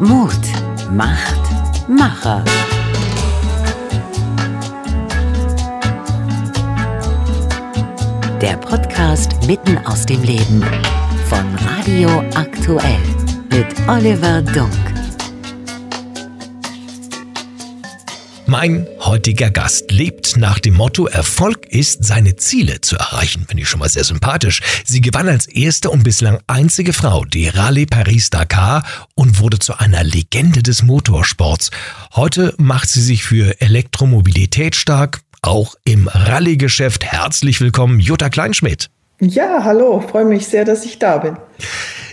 Mut macht Macher. Der Podcast mitten aus dem Leben von Radio Aktuell mit Oliver Dunk. Mein heutiger Gast lebt nach dem Motto, Erfolg ist, seine Ziele zu erreichen. Finde ich schon mal sehr sympathisch. Sie gewann als erste und bislang einzige Frau die Rallye Paris-Dakar und wurde zu einer Legende des Motorsports. Heute macht sie sich für Elektromobilität stark, auch im Rallye-Geschäft. Herzlich willkommen, Jutta Kleinschmidt. Ja, hallo, freue mich sehr, dass ich da bin.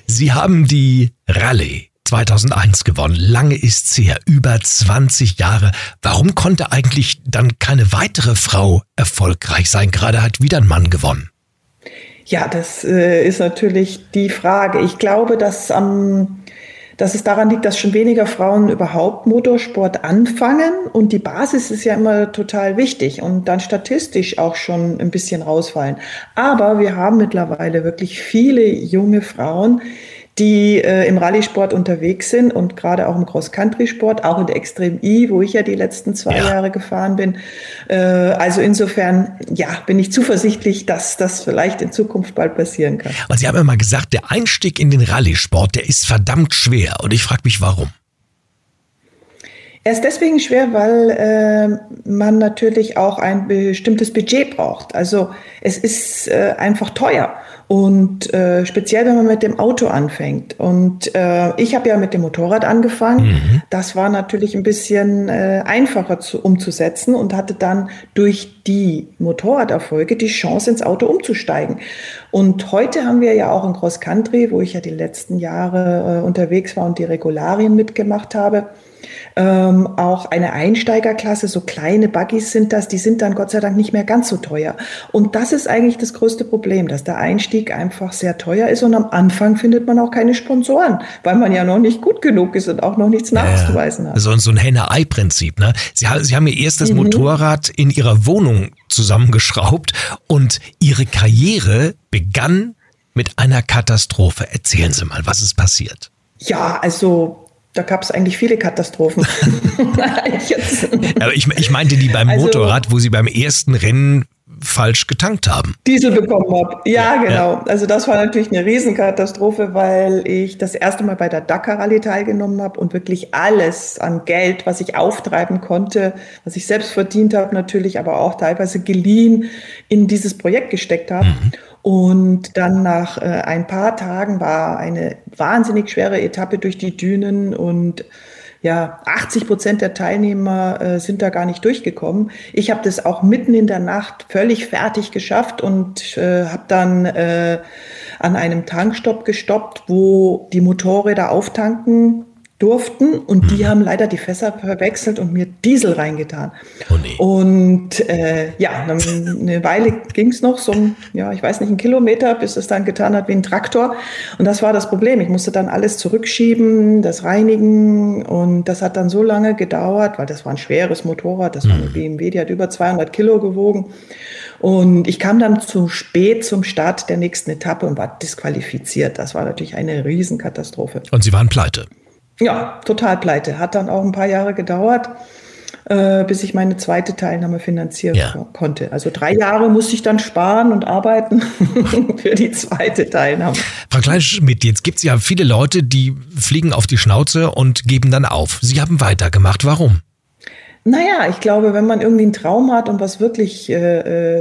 Sie haben die Rallye 2001 gewonnen. Lange ist sie her, über 20 Jahre. Warum konnte eigentlich dann keine weitere Frau erfolgreich sein? Gerade hat wieder ein Mann gewonnen. Ja, das äh, ist natürlich die Frage. Ich glaube, dass, ähm, dass es daran liegt, dass schon weniger Frauen überhaupt Motorsport anfangen. Und die Basis ist ja immer total wichtig und dann statistisch auch schon ein bisschen rausfallen. Aber wir haben mittlerweile wirklich viele junge Frauen, die äh, im Rallye-Sport unterwegs sind und gerade auch im Cross-Country-Sport, auch in der Extrem E, wo ich ja die letzten zwei ja. Jahre gefahren bin. Äh, also insofern, ja, bin ich zuversichtlich, dass das vielleicht in Zukunft bald passieren kann. Und Sie haben ja mal gesagt, der Einstieg in den Rallye-Sport, der ist verdammt schwer. Und ich frage mich, warum? Er ist deswegen schwer, weil äh, man natürlich auch ein bestimmtes Budget braucht. Also es ist äh, einfach teuer. Und äh, speziell, wenn man mit dem Auto anfängt. Und äh, ich habe ja mit dem Motorrad angefangen. Mhm. Das war natürlich ein bisschen äh, einfacher zu, umzusetzen und hatte dann durch die Motorraderfolge die Chance, ins Auto umzusteigen. Und heute haben wir ja auch in Cross Country, wo ich ja die letzten Jahre äh, unterwegs war und die Regularien mitgemacht habe, ähm, auch eine Einsteigerklasse, so kleine Buggies sind das, die sind dann Gott sei Dank nicht mehr ganz so teuer. Und das ist eigentlich das größte Problem, dass der Einstieg einfach sehr teuer ist und am Anfang findet man auch keine Sponsoren, weil man ja noch nicht gut genug ist und auch noch nichts nachzuweisen hat. So, so ein Henne-Ei-Prinzip. Ne? Sie, Sie haben Ihr erstes mhm. Motorrad in Ihrer Wohnung zusammengeschraubt und Ihre Karriere begann mit einer Katastrophe. Erzählen Sie mal, was ist passiert? Ja, also da gab es eigentlich viele Katastrophen. Aber ich, ich meinte die beim also, Motorrad, wo Sie beim ersten Rennen falsch getankt haben. Diesel bekommen habe. Ja, ja, genau. Ja. Also das war natürlich eine Riesenkatastrophe, weil ich das erste Mal bei der Dakar Rallye teilgenommen habe und wirklich alles an Geld, was ich auftreiben konnte, was ich selbst verdient habe natürlich, aber auch teilweise geliehen, in dieses Projekt gesteckt habe. Mhm. Und dann nach äh, ein paar Tagen war eine wahnsinnig schwere Etappe durch die Dünen und ja, 80 Prozent der Teilnehmer äh, sind da gar nicht durchgekommen. Ich habe das auch mitten in der Nacht völlig fertig geschafft und äh, habe dann äh, an einem Tankstopp gestoppt, wo die Motorräder auftanken durften und die mhm. haben leider die Fässer verwechselt und mir Diesel reingetan. Oh nee. Und äh, ja, eine Weile ging es noch, so ein, ja, ich weiß nicht, einen Kilometer, bis es dann getan hat wie ein Traktor. Und das war das Problem. Ich musste dann alles zurückschieben, das reinigen und das hat dann so lange gedauert, weil das war ein schweres Motorrad, das war eine mhm. BMW, die hat über 200 Kilo gewogen. Und ich kam dann zu spät zum Start der nächsten Etappe und war disqualifiziert. Das war natürlich eine Riesenkatastrophe. Und Sie waren pleite? Ja, total pleite. Hat dann auch ein paar Jahre gedauert, äh, bis ich meine zweite Teilnahme finanzieren ja. konnte. Also drei Jahre musste ich dann sparen und arbeiten für die zweite Teilnahme. Frau Kleinschmidt, jetzt gibt es ja viele Leute, die fliegen auf die Schnauze und geben dann auf. Sie haben weitergemacht. Warum? Naja, ich glaube, wenn man irgendwie einen Traum hat und was wirklich äh,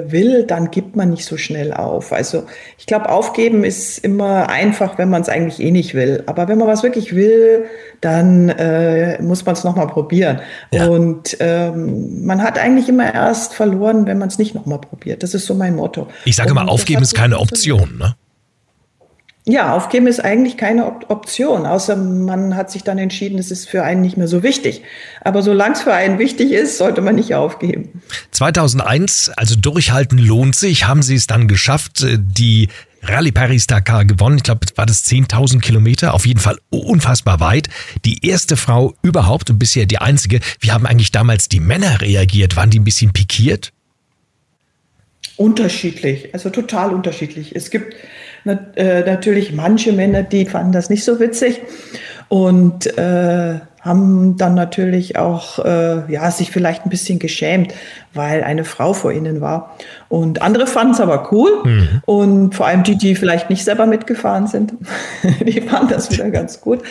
äh, will, dann gibt man nicht so schnell auf. Also ich glaube, aufgeben ist immer einfach, wenn man es eigentlich eh nicht will. Aber wenn man was wirklich will, dann äh, muss man es nochmal probieren. Ja. Und ähm, man hat eigentlich immer erst verloren, wenn man es nicht nochmal probiert. Das ist so mein Motto. Ich sage immer, aufgeben ist keine Option. Ne? Ja, aufgeben ist eigentlich keine Op Option, außer man hat sich dann entschieden, es ist für einen nicht mehr so wichtig. Aber solange es für einen wichtig ist, sollte man nicht aufgeben. 2001, also durchhalten lohnt sich, haben Sie es dann geschafft, äh, die Rallye Paris-Dakar gewonnen. Ich glaube, war das 10.000 Kilometer, auf jeden Fall unfassbar weit. Die erste Frau überhaupt und bisher die einzige. Wie haben eigentlich damals die Männer reagiert? Waren die ein bisschen pikiert? Unterschiedlich, also total unterschiedlich. Es gibt natürlich manche Männer, die fanden das nicht so witzig. und äh, haben dann natürlich auch äh, ja sich vielleicht ein bisschen geschämt, weil eine Frau vor ihnen war. Und andere fanden es aber cool mhm. und vor allem die, die vielleicht nicht selber mitgefahren sind, die fanden das wieder ganz gut.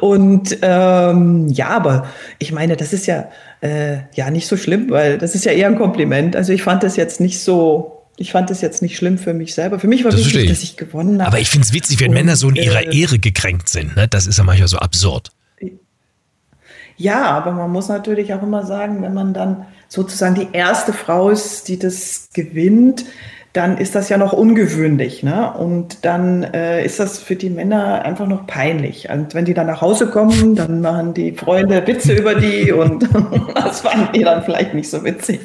Und ähm, ja, aber ich meine, das ist ja äh, ja nicht so schlimm, weil das ist ja eher ein Kompliment. Also ich fand das jetzt nicht so ich fand das jetzt nicht schlimm für mich selber. Für mich war das wichtig, dass ich gewonnen habe. Aber ich finde es witzig, wenn und, Männer so in ihrer äh, Ehre gekränkt sind. Ne? Das ist ja manchmal so absurd. Ja, aber man muss natürlich auch immer sagen, wenn man dann sozusagen die erste Frau ist, die das gewinnt, dann ist das ja noch ungewöhnlich. Ne? Und dann äh, ist das für die Männer einfach noch peinlich. Und wenn die dann nach Hause kommen, dann machen die Freunde Witze über die und das fanden die dann vielleicht nicht so witzig.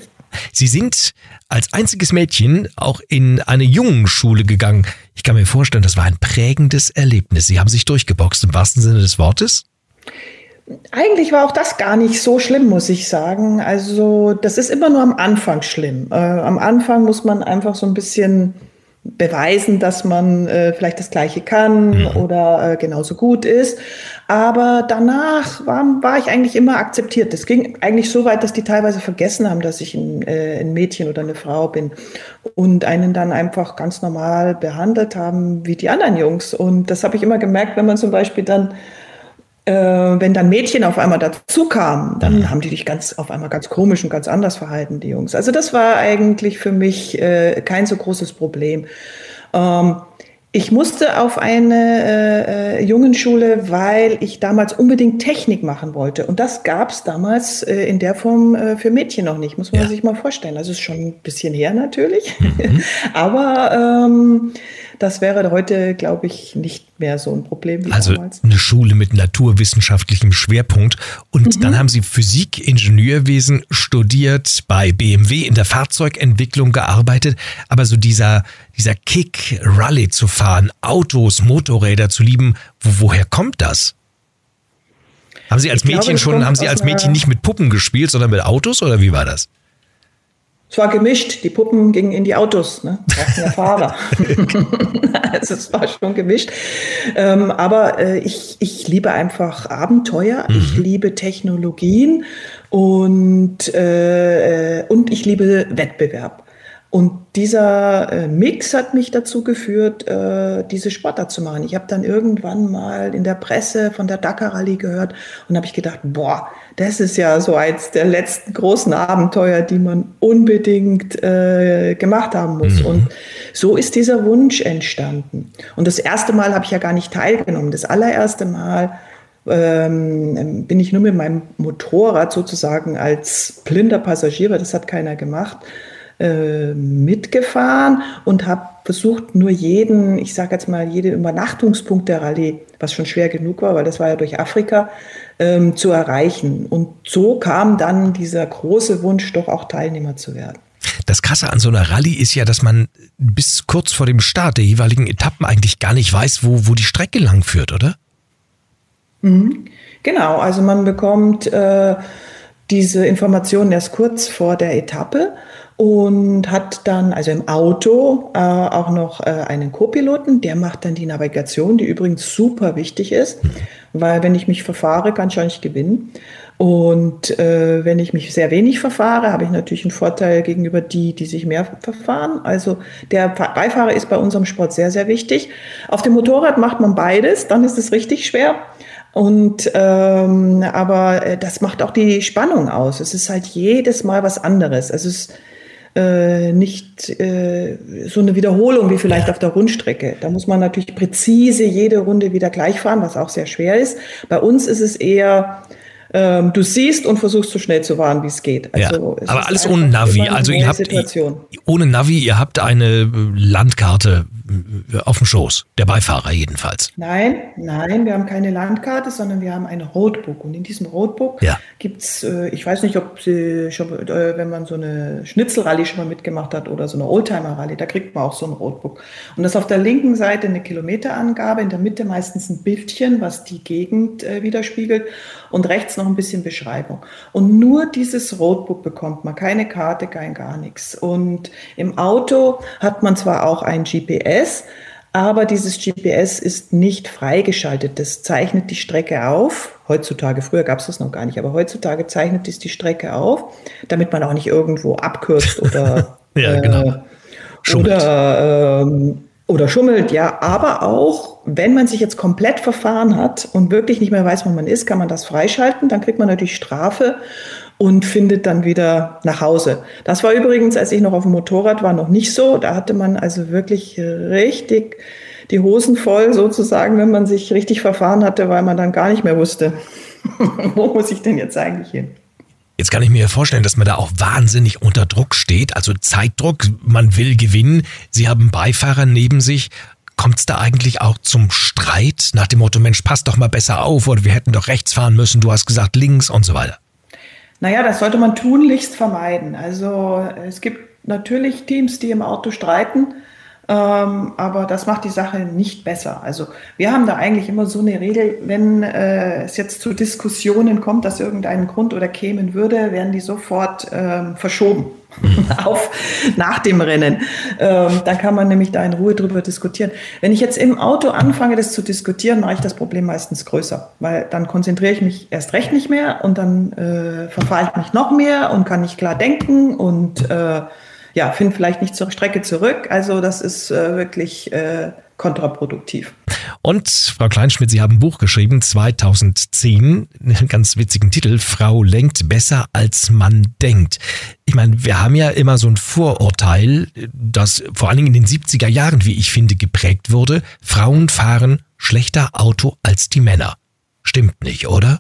Sie sind als einziges Mädchen auch in eine Jungenschule gegangen. Ich kann mir vorstellen, das war ein prägendes Erlebnis. Sie haben sich durchgeboxt im wahrsten Sinne des Wortes. Eigentlich war auch das gar nicht so schlimm, muss ich sagen. Also das ist immer nur am Anfang schlimm. Äh, am Anfang muss man einfach so ein bisschen beweisen, dass man äh, vielleicht das Gleiche kann mhm. oder äh, genauso gut ist. Aber danach war, war ich eigentlich immer akzeptiert. Das ging eigentlich so weit, dass die teilweise vergessen haben, dass ich ein, äh, ein Mädchen oder eine Frau bin und einen dann einfach ganz normal behandelt haben wie die anderen Jungs. Und das habe ich immer gemerkt, wenn man zum Beispiel dann äh, wenn dann Mädchen auf einmal dazu kamen, dann mhm. haben die dich ganz auf einmal ganz komisch und ganz anders verhalten, die Jungs. Also das war eigentlich für mich äh, kein so großes Problem. Ähm, ich musste auf eine äh, äh, Jungenschule, weil ich damals unbedingt Technik machen wollte. Und das gab es damals äh, in der Form äh, für Mädchen noch nicht, muss man ja. sich mal vorstellen. Also ist schon ein bisschen her natürlich. Mhm. Aber ähm, das wäre heute, glaube ich, nicht mehr so ein Problem wie also damals. Eine Schule mit naturwissenschaftlichem Schwerpunkt. Und mhm. dann haben Sie Physik, Ingenieurwesen studiert, bei BMW in der Fahrzeugentwicklung gearbeitet. Aber so dieser, dieser Kick, Rallye zu fahren, Autos, Motorräder zu lieben, wo, woher kommt das? Haben Sie als ich Mädchen glaube, schon, haben Sie als Mädchen nicht mit Puppen gespielt, sondern mit Autos oder wie war das? Es war gemischt. Die Puppen gingen in die Autos, ne? brauchten ja Fahrer. also es war schon gemischt. Ähm, aber äh, ich, ich liebe einfach Abenteuer. Mhm. Ich liebe Technologien und, äh, und ich liebe Wettbewerb. Und dieser äh, Mix hat mich dazu geführt, äh, diese Sportart zu machen. Ich habe dann irgendwann mal in der Presse von der Dakar Rallye gehört und habe ich gedacht, boah, das ist ja so eins der letzten großen Abenteuer, die man unbedingt äh, gemacht haben muss. Mhm. Und so ist dieser Wunsch entstanden. Und das erste Mal habe ich ja gar nicht teilgenommen. Das allererste Mal ähm, bin ich nur mit meinem Motorrad sozusagen als blinder Passagier, weil das hat keiner gemacht, äh, mitgefahren und habe versucht, nur jeden, ich sage jetzt mal, jeden Übernachtungspunkt der Rallye, was schon schwer genug war, weil das war ja durch Afrika, ähm, zu erreichen. Und so kam dann dieser große Wunsch, doch auch Teilnehmer zu werden. Das Krasse an so einer Rallye ist ja, dass man bis kurz vor dem Start der jeweiligen Etappen eigentlich gar nicht weiß, wo, wo die Strecke lang führt, oder? Mhm. Genau, also man bekommt äh, diese Informationen erst kurz vor der Etappe und hat dann also im Auto äh, auch noch äh, einen Co-Piloten, der macht dann die Navigation, die übrigens super wichtig ist, weil wenn ich mich verfahre, kann ich nicht gewinnen. Und äh, wenn ich mich sehr wenig verfahre, habe ich natürlich einen Vorteil gegenüber die, die sich mehr verfahren. Also der Beifahrer ist bei unserem Sport sehr, sehr wichtig. Auf dem Motorrad macht man beides, dann ist es richtig schwer. Und ähm, aber äh, das macht auch die Spannung aus. Es ist halt jedes Mal was anderes. Also es ist äh, nicht äh, so eine Wiederholung wie vielleicht auf der Rundstrecke. Da muss man natürlich präzise jede Runde wieder gleich fahren, was auch sehr schwer ist. Bei uns ist es eher ähm, du siehst und versuchst so schnell zu fahren, wie es geht. Also ja, aber alles ohne Navi. Also ihr habt Situation. ohne Navi, ihr habt eine Landkarte äh, auf dem Schoß, der Beifahrer jedenfalls. Nein, nein, wir haben keine Landkarte, sondern wir haben ein Roadbook. Und in diesem Roadbook ja. gibt es, äh, ich weiß nicht, ob Sie schon, äh, wenn man so eine Schnitzelrallye schon mal mitgemacht hat oder so eine Oldtimer-Rallye, da kriegt man auch so ein Roadbook. Und das ist auf der linken Seite eine Kilometerangabe, in der Mitte meistens ein Bildchen, was die Gegend äh, widerspiegelt und rechts noch ein bisschen Beschreibung. Und nur dieses Roadbook bekommt man, keine Karte, kein gar nichts. Und im Auto hat man zwar auch ein GPS, Aber dieses GPS ist nicht freigeschaltet. Das zeichnet die Strecke auf. Heutzutage, früher gab es das noch gar nicht, aber heutzutage zeichnet es die Strecke auf, damit man auch nicht irgendwo abkürzt oder, ja, genau. äh, oder, ähm, oder schummelt. Ja, aber auch, wenn man sich jetzt komplett verfahren hat und wirklich nicht mehr weiß, wo man ist, kann man das freischalten. Dann kriegt man natürlich Strafe und findet dann wieder nach Hause. Das war übrigens, als ich noch auf dem Motorrad war, noch nicht so. Da hatte man also wirklich richtig die Hosen voll sozusagen, wenn man sich richtig verfahren hatte, weil man dann gar nicht mehr wusste, wo muss ich denn jetzt eigentlich hin. Jetzt kann ich mir vorstellen, dass man da auch wahnsinnig unter Druck steht, also Zeitdruck, man will gewinnen, Sie haben Beifahrer neben sich. Kommt es da eigentlich auch zum Streit nach dem Motto, Mensch, pass doch mal besser auf oder wir hätten doch rechts fahren müssen, du hast gesagt links und so weiter? Naja, das sollte man tunlichst vermeiden. Also es gibt natürlich Teams, die im Auto streiten, ähm, aber das macht die Sache nicht besser. Also wir haben da eigentlich immer so eine Regel, wenn äh, es jetzt zu Diskussionen kommt, dass irgendein Grund oder kämen würde, werden die sofort ähm, verschoben auf nach dem Rennen. Ähm, dann kann man nämlich da in Ruhe drüber diskutieren. Wenn ich jetzt im Auto anfange, das zu diskutieren, mache ich das Problem meistens größer, weil dann konzentriere ich mich erst recht nicht mehr und dann äh, verfahre ich mich noch mehr und kann nicht klar denken und äh, ja, finden vielleicht nicht zur Strecke zurück. Also das ist äh, wirklich äh, kontraproduktiv. Und Frau Kleinschmidt, Sie haben ein Buch geschrieben, 2010, einen ganz witzigen Titel, Frau lenkt besser als man denkt. Ich meine, wir haben ja immer so ein Vorurteil, das vor allen Dingen in den 70er Jahren, wie ich finde, geprägt wurde. Frauen fahren schlechter Auto als die Männer. Stimmt nicht, oder?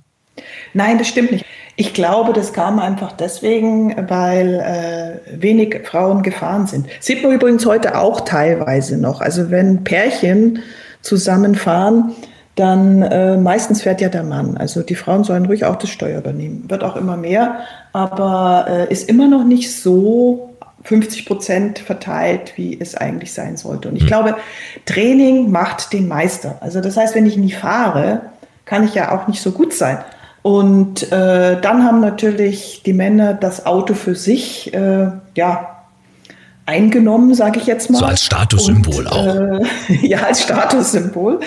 Nein, das stimmt nicht. Ich glaube, das kam einfach deswegen, weil äh, wenig Frauen gefahren sind. Sieht man übrigens heute auch teilweise noch. Also wenn Pärchen zusammenfahren, dann äh, meistens fährt ja der Mann. Also die Frauen sollen ruhig auch das Steuer übernehmen. Wird auch immer mehr, aber äh, ist immer noch nicht so 50 Prozent verteilt, wie es eigentlich sein sollte. Und ich hm. glaube, Training macht den Meister. Also das heißt, wenn ich nie fahre, kann ich ja auch nicht so gut sein. Und äh, dann haben natürlich die Männer das Auto für sich, äh, ja, eingenommen, sage ich jetzt mal. So als Statussymbol auch. Äh, ja, als Statussymbol.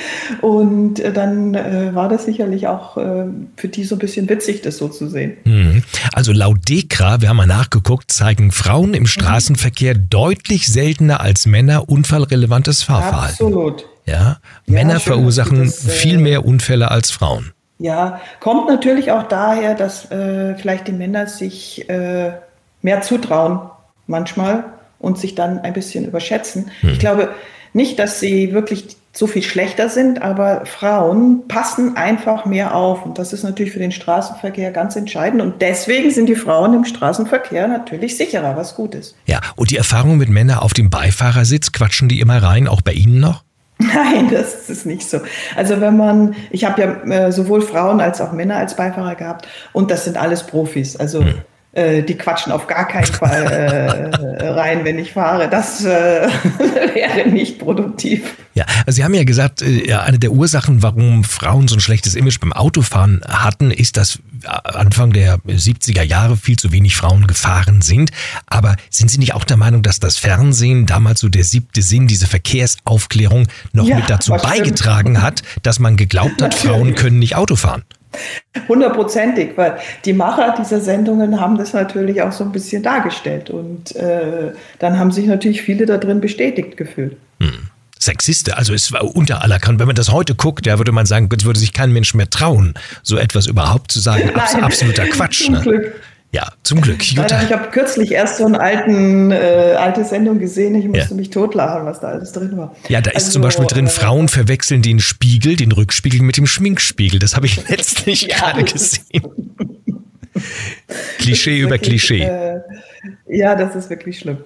Und äh, dann äh, war das sicherlich auch äh, für die so ein bisschen witzig, das so zu sehen. Mhm. Also laut DEKRA, wir haben mal nachgeguckt, zeigen Frauen im Straßenverkehr mhm. deutlich seltener als Männer unfallrelevantes Fahrverhalten. Absolut. Ja, Männer ja, schön, verursachen das, äh, viel mehr Unfälle als Frauen. Ja, kommt natürlich auch daher, dass äh, vielleicht die Männer sich äh, mehr zutrauen manchmal und sich dann ein bisschen überschätzen. Hm. Ich glaube nicht, dass sie wirklich so viel schlechter sind, aber Frauen passen einfach mehr auf. Und das ist natürlich für den Straßenverkehr ganz entscheidend. Und deswegen sind die Frauen im Straßenverkehr natürlich sicherer, was gut ist. Ja, und die Erfahrung mit Männern auf dem Beifahrersitz, quatschen die immer rein, auch bei Ihnen noch? Nein, das ist nicht so. Also wenn man, ich habe ja äh, sowohl Frauen als auch Männer als Beifahrer gehabt und das sind alles Profis. Also hm. Äh, die quatschen auf gar keinen Fall äh, rein, wenn ich fahre. Das äh, wäre nicht produktiv. Ja, also Sie haben ja gesagt, äh, eine der Ursachen, warum Frauen so ein schlechtes Image beim Autofahren hatten, ist, dass Anfang der 70er Jahre viel zu wenig Frauen gefahren sind. Aber sind Sie nicht auch der Meinung, dass das Fernsehen damals so der siebte Sinn, diese Verkehrsaufklärung noch ja, mit dazu beigetragen stimmt. hat, dass man geglaubt hat, Frauen können nicht Auto fahren? Hundertprozentig, weil die Macher dieser Sendungen haben das natürlich auch so ein bisschen dargestellt. Und äh, dann haben sich natürlich viele da drin bestätigt gefühlt. Hm. Sexiste. Also es war unter aller Kanten. Wenn man das heute guckt, ja, würde man sagen, es würde sich kein Mensch mehr trauen, so etwas überhaupt zu sagen. Abs absoluter Quatsch. Zum ne? Glück. Ja, zum Glück. Jutta. Ich habe kürzlich erst so eine äh, alte Sendung gesehen. Ich musste ja. mich totlachen, was da alles drin war. Ja, da also, ist zum Beispiel drin, äh, Frauen verwechseln den Spiegel, den Rückspiegel mit dem Schminkspiegel. Das habe ich letztlich ja, gerade gesehen. Klischee über wirklich, Klischee. Äh, ja, das ist wirklich schlimm.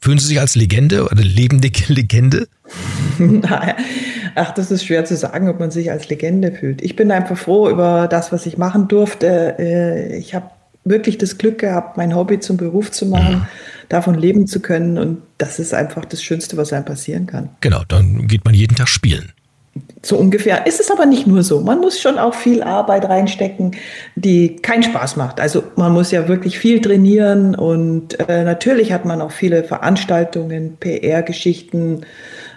Fühlen Sie sich als Legende oder lebende Legende? Ach, das ist schwer zu sagen, ob man sich als Legende fühlt. Ich bin einfach froh über das, was ich machen durfte. Äh, ich habe wirklich das Glück gehabt, mein Hobby zum Beruf zu machen, davon leben zu können. Und das ist einfach das Schönste, was einem passieren kann. Genau, dann geht man jeden Tag spielen. So ungefähr. Ist es aber nicht nur so. Man muss schon auch viel Arbeit reinstecken, die keinen Spaß macht. Also man muss ja wirklich viel trainieren und äh, natürlich hat man auch viele Veranstaltungen, PR-Geschichten,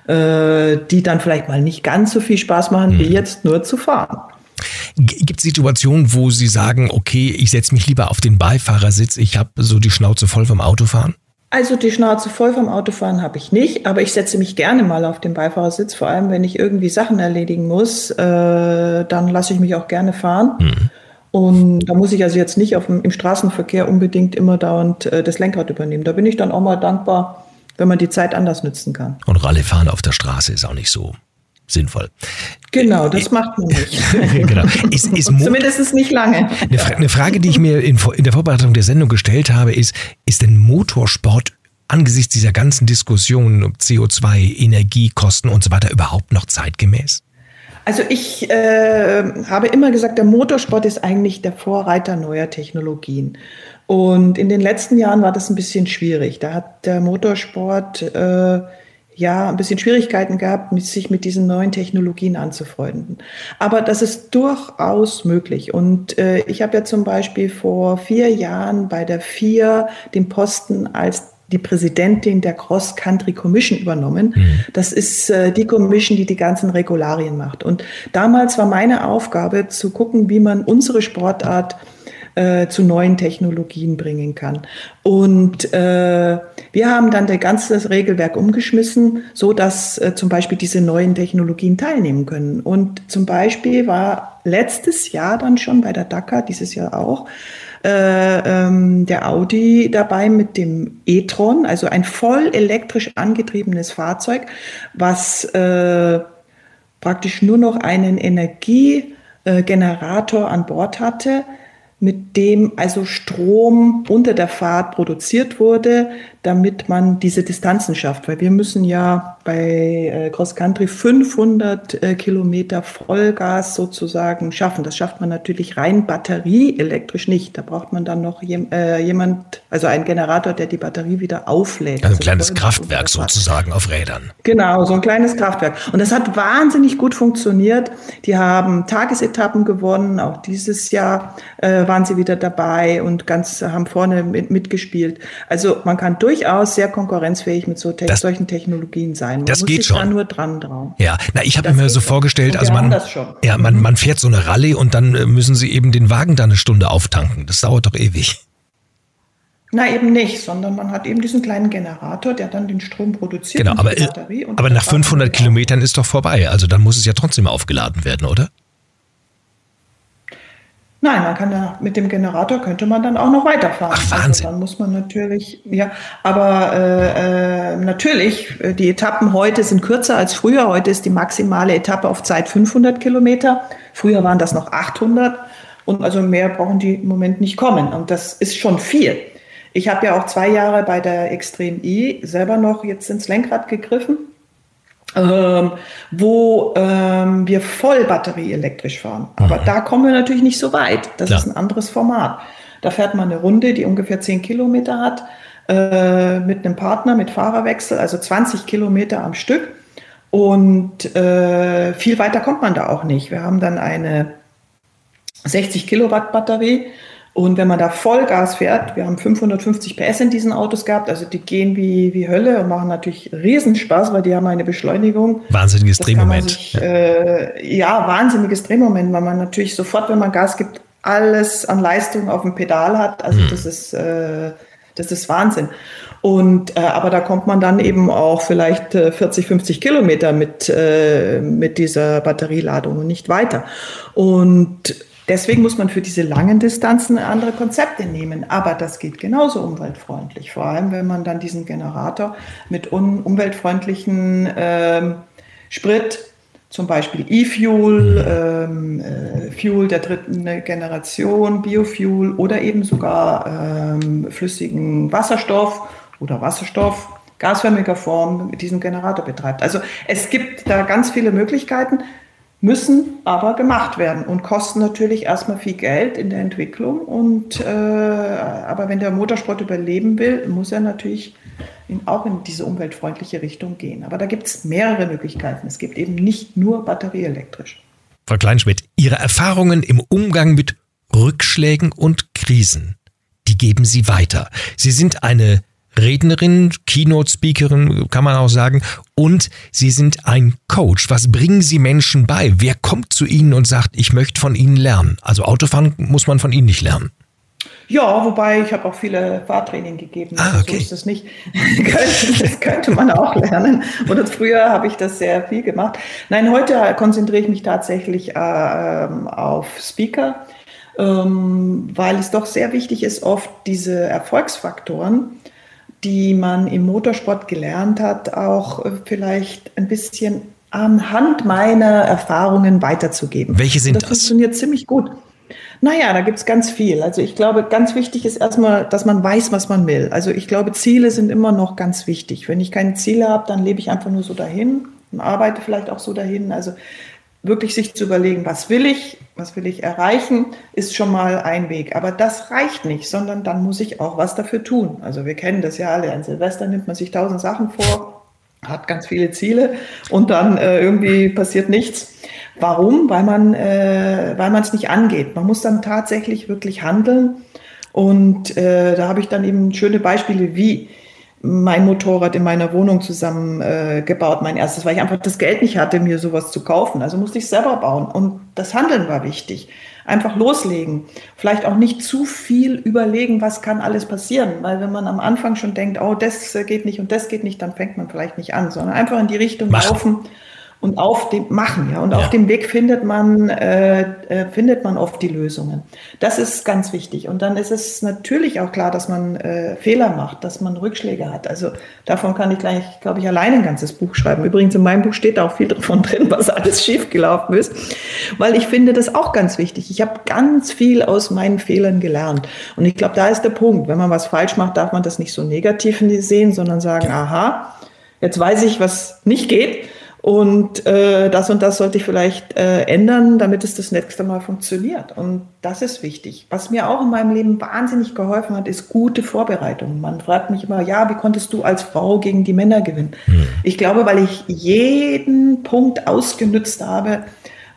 äh, die dann vielleicht mal nicht ganz so viel Spaß machen, mhm. wie jetzt nur zu fahren. Gibt es Situationen, wo Sie sagen, okay, ich setze mich lieber auf den Beifahrersitz, ich habe so die Schnauze voll vom Autofahren? Also die Schnauze voll vom Autofahren habe ich nicht, aber ich setze mich gerne mal auf den Beifahrersitz, vor allem wenn ich irgendwie Sachen erledigen muss, äh, dann lasse ich mich auch gerne fahren. Mhm. Und da muss ich also jetzt nicht auf dem, im Straßenverkehr unbedingt immer dauernd äh, das Lenkrad übernehmen. Da bin ich dann auch mal dankbar, wenn man die Zeit anders nützen kann. Und Rallyefahren auf der Straße ist auch nicht so sinnvoll. Genau, das äh, macht man nicht. genau. Ist, ist Zumindest nicht lange. Eine, Fra eine, Frage, die ich mir in, in der Vorbereitung der Sendung gestellt habe, ist, ist denn Motorsport angesichts dieser ganzen Diskussionen um CO2, Energiekosten und so weiter überhaupt noch zeitgemäß? Also ich äh, habe immer gesagt, der Motorsport ist eigentlich der Vorreiter neuer Technologien. Und in den letzten Jahren war das ein bisschen schwierig. Da hat der Motorsport äh, ja ein bisschen Schwierigkeiten gehabt, sich mit diesen neuen Technologien anzufreunden. Aber das ist durchaus möglich. Und äh, ich habe ja zum Beispiel vor vier Jahren bei der FIA den Posten als die Präsidentin der Cross Country Commission übernommen. Mhm. Das ist äh, die Commission, die die ganzen Regularien macht. Und damals war meine Aufgabe zu gucken, wie man unsere Sportart äh, zu neuen Technologien bringen kann. Und äh, wir haben dann das ganze Regelwerk umgeschmissen, so dass äh, zum Beispiel diese neuen Technologien teilnehmen können. Und zum Beispiel war letztes Jahr dann schon bei der Dakar, dieses Jahr auch, äh, ähm, der Audi dabei mit dem e-tron, also ein voll elektrisch angetriebenes Fahrzeug, was äh, praktisch nur noch einen Energiegenerator an Bord hatte, mit dem also Strom unter der Fahrt produziert wurde, damit man diese Distanzen schafft. Weil wir müssen ja bei äh, Cross Country 500 äh, Kilometer Vollgas sozusagen schaffen. Das schafft man natürlich rein batterieelektrisch nicht. Da braucht man dann noch äh, jemand, also einen Generator, der die Batterie wieder auflädt. Also ein kleines Kraftwerk sozusagen auf Rädern. Genau, so ein kleines Kraftwerk. Und das hat wahnsinnig gut funktioniert. Die haben Tagesetappen gewonnen. Auch dieses Jahr waren sie wieder dabei und ganz haben vorne mit, mitgespielt. Also man kann durch durchaus sehr konkurrenzfähig mit so te das, solchen Technologien sein. Man das geht schon. Da nur dran drauf. Ja, na, ich habe mir so vorgestellt, also man, ja, man, mhm. man fährt so eine Rallye und dann äh, müssen sie eben den Wagen da eine Stunde auftanken. Das dauert doch ewig. Na, eben nicht, sondern man hat eben diesen kleinen Generator, der dann den Strom produziert. Genau, aber, aber nach 500 Kilometern ist doch vorbei. Also dann muss es ja trotzdem aufgeladen werden, oder? Nein, man kann ja mit dem Generator könnte man dann auch noch weiterfahren. Ach, Wahnsinn. Also dann muss man natürlich, ja, aber äh, äh, natürlich, äh, die Etappen heute sind kürzer als früher. Heute ist die maximale Etappe auf Zeit 500 Kilometer. Früher waren das noch 800 und also mehr brauchen die im Moment nicht kommen. Und das ist schon viel. Ich habe ja auch zwei Jahre bei der Extrem E selber noch jetzt ins Lenkrad gegriffen ähm, wo ähm, wir voll batterieelektrisch fahren. Aber mhm. da kommen wir natürlich nicht so weit. Das Klar. ist ein anderes Format. Da fährt man eine Runde, die ungefähr 10 Kilometer hat, äh, mit einem Partner, mit Fahrerwechsel, also 20 Kilometer am Stück. Und äh, viel weiter kommt man da auch nicht. Wir haben dann eine 60 Kilowatt Batterie und wenn man da Vollgas fährt, wir haben 550 PS in diesen Autos gehabt, also die gehen wie, wie Hölle und machen natürlich Riesenspaß, weil die haben eine Beschleunigung. Wahnsinniges Drehmoment. Sich, ja. Äh, ja, wahnsinniges Drehmoment, weil man natürlich sofort, wenn man Gas gibt, alles an Leistung auf dem Pedal hat. Also hm. das ist, äh, das ist Wahnsinn. Und äh, aber da kommt man dann eben auch vielleicht äh, 40, 50 Kilometer mit, äh, mit dieser Batterieladung und nicht weiter. Und Deswegen muss man für diese langen Distanzen andere Konzepte nehmen. Aber das geht genauso umweltfreundlich. Vor allem, wenn man dann diesen Generator mit un umweltfreundlichen ähm, Sprit, zum Beispiel E-Fuel, ähm, äh, Fuel der dritten Generation, Biofuel oder eben sogar ähm, flüssigen Wasserstoff oder Wasserstoff gasförmiger Form diesen Generator betreibt. Also es gibt da ganz viele Möglichkeiten müssen aber gemacht werden und kosten natürlich erstmal viel Geld in der Entwicklung. Und, äh, aber wenn der Motorsport überleben will, muss er natürlich in, auch in diese umweltfreundliche Richtung gehen. Aber da gibt es mehrere Möglichkeiten. Es gibt eben nicht nur batterieelektrisch. Frau Kleinschmidt, Ihre Erfahrungen im Umgang mit Rückschlägen und Krisen, die geben Sie weiter. Sie sind eine Rednerin, Keynote-Speakerin, kann man auch sagen. Und Sie sind ein Coach. Was bringen Sie Menschen bei? Wer kommt zu Ihnen und sagt, ich möchte von Ihnen lernen? Also Autofahren muss man von Ihnen nicht lernen. Ja, wobei ich habe auch viele Fahrtraining gegeben. Ah, also okay. So ist das nicht. das könnte man auch lernen. Oder früher habe ich das sehr viel gemacht. Nein, heute konzentriere ich mich tatsächlich äh, auf Speaker, ähm, weil es doch sehr wichtig ist, oft diese Erfolgsfaktoren, die man im Motorsport gelernt hat, auch äh, vielleicht ein bisschen anhand meiner Erfahrungen weiterzugeben. Welche sind das? Das funktioniert ziemlich gut. Naja, da gibt's ganz viel. Also ich glaube, ganz wichtig ist erstmal, dass man weiß, was man will. Also ich glaube, Ziele sind immer noch ganz wichtig. Wenn ich keine Ziele habe, dann lebe ich einfach nur so dahin und arbeite vielleicht auch so dahin. Also wirklich sich zu überlegen, was will ich, was will ich erreichen, ist schon mal ein Weg. Aber das reicht nicht, sondern dann muss ich auch was dafür tun. Also wir kennen das ja alle. An Silvester nimmt man sich tausend Sachen vor, hat ganz viele Ziele und dann äh, irgendwie passiert nichts. Warum? Weil man äh, weil man es nicht angeht. Man muss dann tatsächlich wirklich handeln. Und äh, da habe ich dann eben schöne Beispiele, wie mein Motorrad in meiner Wohnung zusammengebaut, äh, mein erstes, weil ich einfach das Geld nicht hatte, mir sowas zu kaufen. Also musste ich selber bauen. Und das Handeln war wichtig. Einfach loslegen. Vielleicht auch nicht zu viel überlegen, was kann alles passieren. Weil wenn man am Anfang schon denkt, oh, das geht nicht und das geht nicht, dann fängt man vielleicht nicht an, sondern einfach in die Richtung Machen. laufen und auf dem Machen, ja. Und ja. auf dem Weg findet man, äh, äh, findet man oft die Lösungen. Das ist ganz wichtig. Und dann ist es natürlich auch klar, dass man äh, Fehler macht, dass man Rückschläge hat. Also davon kann ich gleich, glaube ich, alleine ein ganzes Buch schreiben. Übrigens in meinem Buch steht da auch viel davon drin, was alles schiefgelaufen ist. Weil ich finde das auch ganz wichtig. Ich habe ganz viel aus meinen Fehlern gelernt. Und ich glaube, da ist der Punkt. Wenn man was falsch macht, darf man das nicht so negativ sehen, sondern sagen, aha, jetzt weiß ich, was nicht geht und äh, das und das sollte ich vielleicht äh, ändern, damit es das nächste Mal funktioniert. Und das ist wichtig. Was mir auch in meinem Leben wahnsinnig geholfen hat, ist gute Vorbereitung. Man fragt mich immer, ja, wie konntest du als Frau gegen die Männer gewinnen? Hm. Ich glaube, weil ich jeden Punkt ausgenützt habe,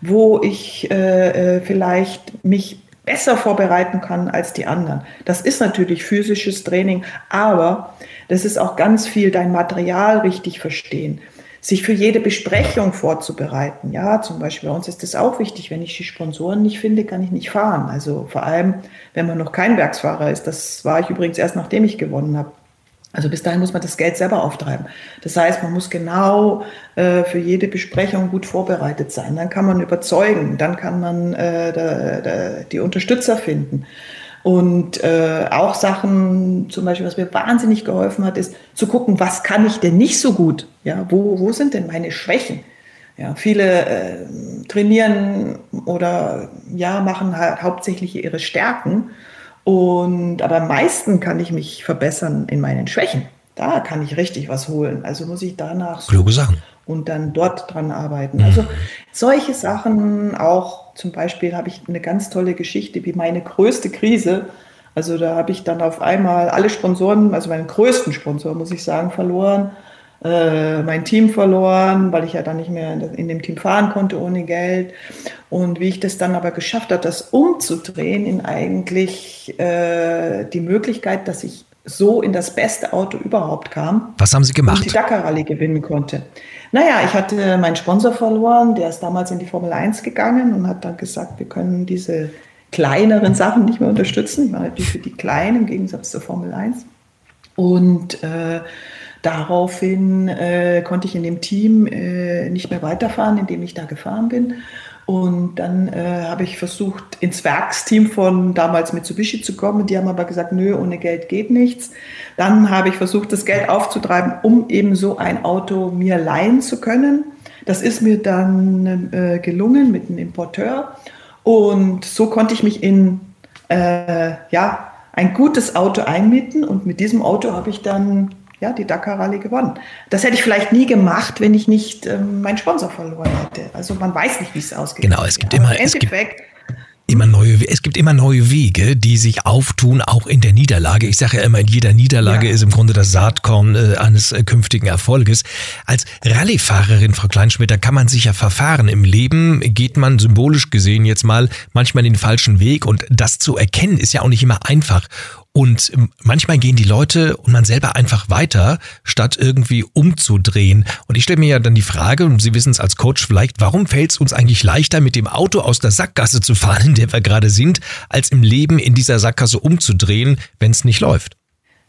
wo ich äh, äh vielleicht mich besser vorbereiten kann als die anderen. Das ist natürlich physisches Training, aber das ist auch ganz viel dein Material richtig verstehen sich für jede Besprechung vorzubereiten. Ja, zum Beispiel bei uns ist das auch wichtig. Wenn ich die Sponsoren nicht finde, kann ich nicht fahren. Also vor allem, wenn man noch kein Werksfahrer ist. Das war ich übrigens erst, nachdem ich gewonnen habe. Also bis dahin muss man das Geld selber auftreiben. Das heißt, man muss genau äh, für jede Besprechung gut vorbereitet sein. Dann kann man überzeugen, dann kann man äh, da, da, die Unterstützer finden. Und äh, auch Sachen, zum Beispiel, was mir wahnsinnig geholfen hat, ist zu gucken, was kann ich denn nicht so gut? Ja, wo, wo sind denn meine Schwächen? Ja, viele äh, trainieren oder ja, machen halt hauptsächlich ihre Stärken. Und aber am meisten kann ich mich verbessern in meinen Schwächen. Da kann ich richtig was holen. Also muss ich danach Kluge Sachen. Und dann dort dran arbeiten. Mhm. Also solche Sachen auch zum Beispiel habe ich eine ganz tolle Geschichte wie meine größte Krise. Also da habe ich dann auf einmal alle Sponsoren, also meinen größten Sponsor, muss ich sagen, verloren. Äh, mein Team verloren, weil ich ja dann nicht mehr in dem Team fahren konnte ohne Geld. Und wie ich das dann aber geschafft habe, das umzudrehen in eigentlich äh, die Möglichkeit, dass ich so in das beste Auto überhaupt kam. Was haben Sie gemacht? Und die Dakar Rallye gewinnen konnte. Naja, ich hatte meinen Sponsor verloren, der ist damals in die Formel 1 gegangen und hat dann gesagt, wir können diese kleineren Sachen nicht mehr unterstützen. Ich war natürlich für die Kleinen im Gegensatz zur Formel 1. Und äh, daraufhin äh, konnte ich in dem Team äh, nicht mehr weiterfahren, in dem ich da gefahren bin. Und dann äh, habe ich versucht, ins Werksteam von damals Mitsubishi zu kommen. Die haben aber gesagt, nö, ohne Geld geht nichts. Dann habe ich versucht, das Geld aufzutreiben, um eben so ein Auto mir leihen zu können. Das ist mir dann äh, gelungen mit einem Importeur. Und so konnte ich mich in äh, ja, ein gutes Auto einmieten. Und mit diesem Auto habe ich dann ja, die Dakar Rallye gewonnen. Das hätte ich vielleicht nie gemacht, wenn ich nicht ähm, meinen Sponsor verloren hätte. Also man weiß nicht, wie es ausgeht. Genau, es gibt immer, es gibt immer neue, es gibt immer neue Wege, die sich auftun, auch in der Niederlage. Ich sage ja immer, in jeder Niederlage ja. ist im Grunde das Saatkorn äh, eines äh, künftigen Erfolges. Als Rallyefahrerin, Frau Kleinschmitter, kann man sich ja verfahren. Im Leben geht man symbolisch gesehen jetzt mal manchmal den falschen Weg und das zu erkennen ist ja auch nicht immer einfach. Und manchmal gehen die Leute und man selber einfach weiter, statt irgendwie umzudrehen. Und ich stelle mir ja dann die Frage, und Sie wissen es als Coach vielleicht, warum fällt es uns eigentlich leichter, mit dem Auto aus der Sackgasse zu fahren, in der wir gerade sind, als im Leben in dieser Sackgasse umzudrehen, wenn es nicht läuft?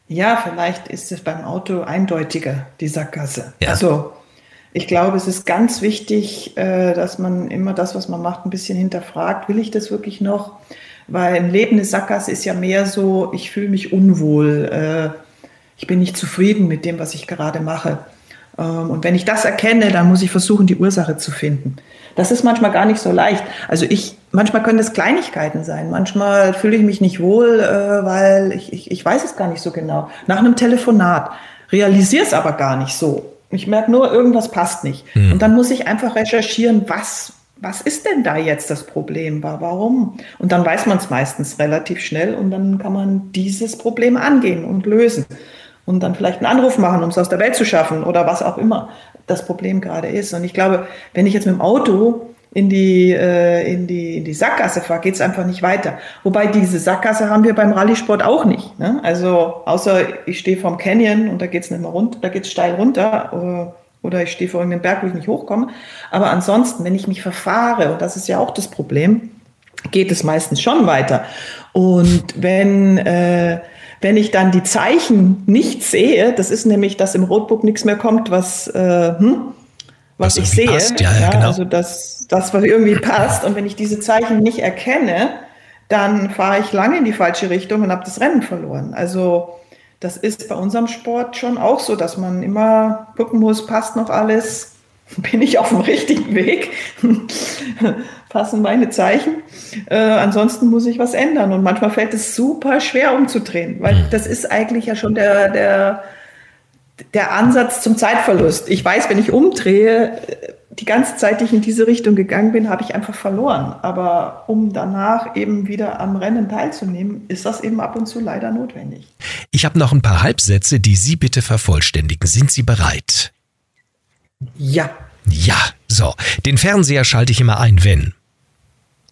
Ja, vielleicht ist es beim Auto eindeutiger, die Sackgasse. Ja. Also ich glaube, es ist ganz wichtig, äh, dass man immer das, was man macht, ein bisschen hinterfragt. Will ich das wirklich noch? Weil ein Leben des Sackgasse ist ja mehr so, ich fühle mich unwohl, äh, ich bin nicht zufrieden mit dem, was ich gerade mache. Ähm, und wenn ich das erkenne, dann muss ich versuchen, die Ursache zu finden. Das ist manchmal gar nicht so leicht. Also ich, manchmal können das Kleinigkeiten sein. Manchmal fühle ich mich nicht wohl, äh, weil ich, ich, ich weiß es gar nicht so genau. Nach einem Telefonat realisiere es aber gar nicht so. Ich merke nur, irgendwas passt nicht. Hm. Und dann muss ich einfach recherchieren, was, was ist denn da jetzt das Problem? Warum? Und dann weiß man es meistens relativ schnell und dann kann man dieses Problem angehen und lösen und dann vielleicht einen Anruf machen, um es aus der Welt zu schaffen oder was auch immer das Problem gerade ist. Und ich glaube, wenn ich jetzt mit dem Auto in die, äh, in die, in die Sackgasse fahre, geht es einfach nicht weiter. Wobei diese Sackgasse haben wir beim Rallye-Sport auch nicht. Ne? Also außer ich stehe vorm Canyon und da geht es nicht mehr runter, da geht es steil runter. Oder, oder ich stehe vor irgendeinem Berg, wo ich nicht hochkomme. Aber ansonsten, wenn ich mich verfahre, und das ist ja auch das Problem, geht es meistens schon weiter. Und wenn äh, wenn ich dann die Zeichen nicht sehe, das ist nämlich, dass im Roadbook nichts mehr kommt, was, äh, hm, was, was ich sehe. Passt. Ja, ja, genau. Also das, das, was irgendwie passt. Und wenn ich diese Zeichen nicht erkenne, dann fahre ich lange in die falsche Richtung und habe das Rennen verloren. Also das ist bei unserem Sport schon auch so, dass man immer gucken muss, passt noch alles, bin ich auf dem richtigen Weg? Passen meine Zeichen? Äh, ansonsten muss ich was ändern. Und manchmal fällt es super schwer umzudrehen, weil hm. das ist eigentlich ja schon der, der, der Ansatz zum Zeitverlust. Ich weiß, wenn ich umdrehe, die ganze Zeit, die ich in diese Richtung gegangen bin, habe ich einfach verloren. Aber um danach eben wieder am Rennen teilzunehmen, ist das eben ab und zu leider notwendig. Ich habe noch ein paar Halbsätze, die Sie bitte vervollständigen. Sind Sie bereit? Ja. Ja, so. Den Fernseher schalte ich immer ein, wenn.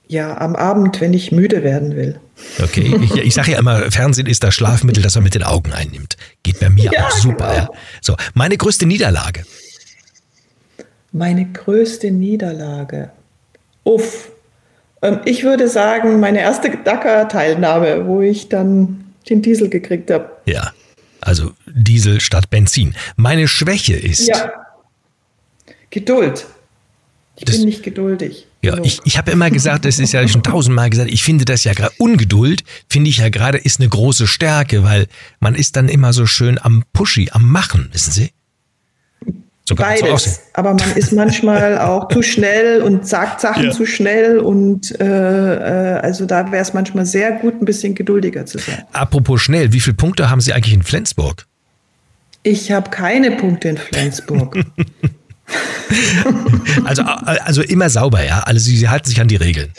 Ja, am Abend, wenn ich müde werden will. Okay, ich, ich sage ja immer, Fernsehen ist das Schlafmittel, das man mit den Augen einnimmt. Geht bei mir ja, auch super. Genau. Ja. So, meine größte Niederlage. Meine größte Niederlage. Uff. Ähm, ich würde sagen, meine erste Dakar-Teilnahme, wo ich dann den Diesel gekriegt habe. Ja, also Diesel statt Benzin. Meine Schwäche ist. Ja. Geduld. Ich das, bin nicht geduldig. Ja, ich, ich habe immer gesagt, das ist ja schon tausendmal gesagt, ich finde das ja gerade, Ungeduld finde ich ja gerade ist eine große Stärke, weil man ist dann immer so schön am Pushy, am Machen, wissen Sie? So Beides. Aber man ist manchmal auch zu schnell und sagt Sachen ja. zu schnell und äh, äh also da wäre es manchmal sehr gut, ein bisschen geduldiger zu sein. Apropos schnell, wie viele Punkte haben Sie eigentlich in Flensburg? Ich habe keine Punkte in Flensburg. also, also immer sauber, ja? Also sie, sie halten sich an die Regeln.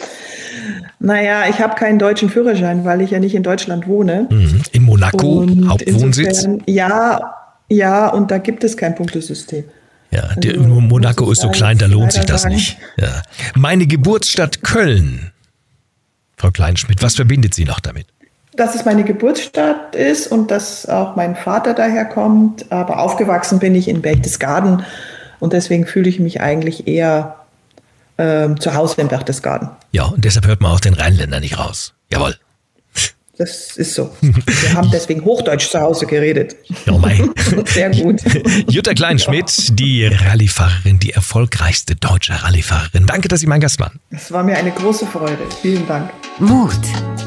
Naja, ich habe keinen deutschen Führerschein, weil ich ja nicht in Deutschland wohne. Mhm. In Monaco, und Hauptwohnsitz? Ja, ja, und da gibt es kein Punktesystem. Ja, also, die, Monaco ist so klein, da lohnt sich das sagen. nicht. Ja. Meine Geburtsstadt Köln. Frau Kleinschmidt, was verbindet Sie noch damit? Dass es meine Geburtsstadt ist und dass auch mein Vater daherkommt. Aber aufgewachsen bin ich in Berchtesgaden und deswegen fühle ich mich eigentlich eher ähm, zu Hause im Berchtesgaden. Ja, und deshalb hört man auch den Rheinländer nicht raus. Jawohl. Das ist so. Wir haben deswegen Hochdeutsch zu Hause geredet. Oh mein. Sehr gut. Jutta Kleinschmidt, die Rallyefahrerin, die erfolgreichste deutsche Rallyefahrerin. Danke, dass Sie mein Gast waren. Es war mir eine große Freude. Vielen Dank. Mut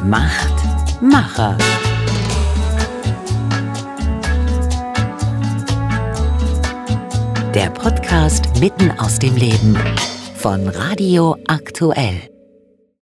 macht Macher. Der Podcast mitten aus dem Leben von Radio Aktuell.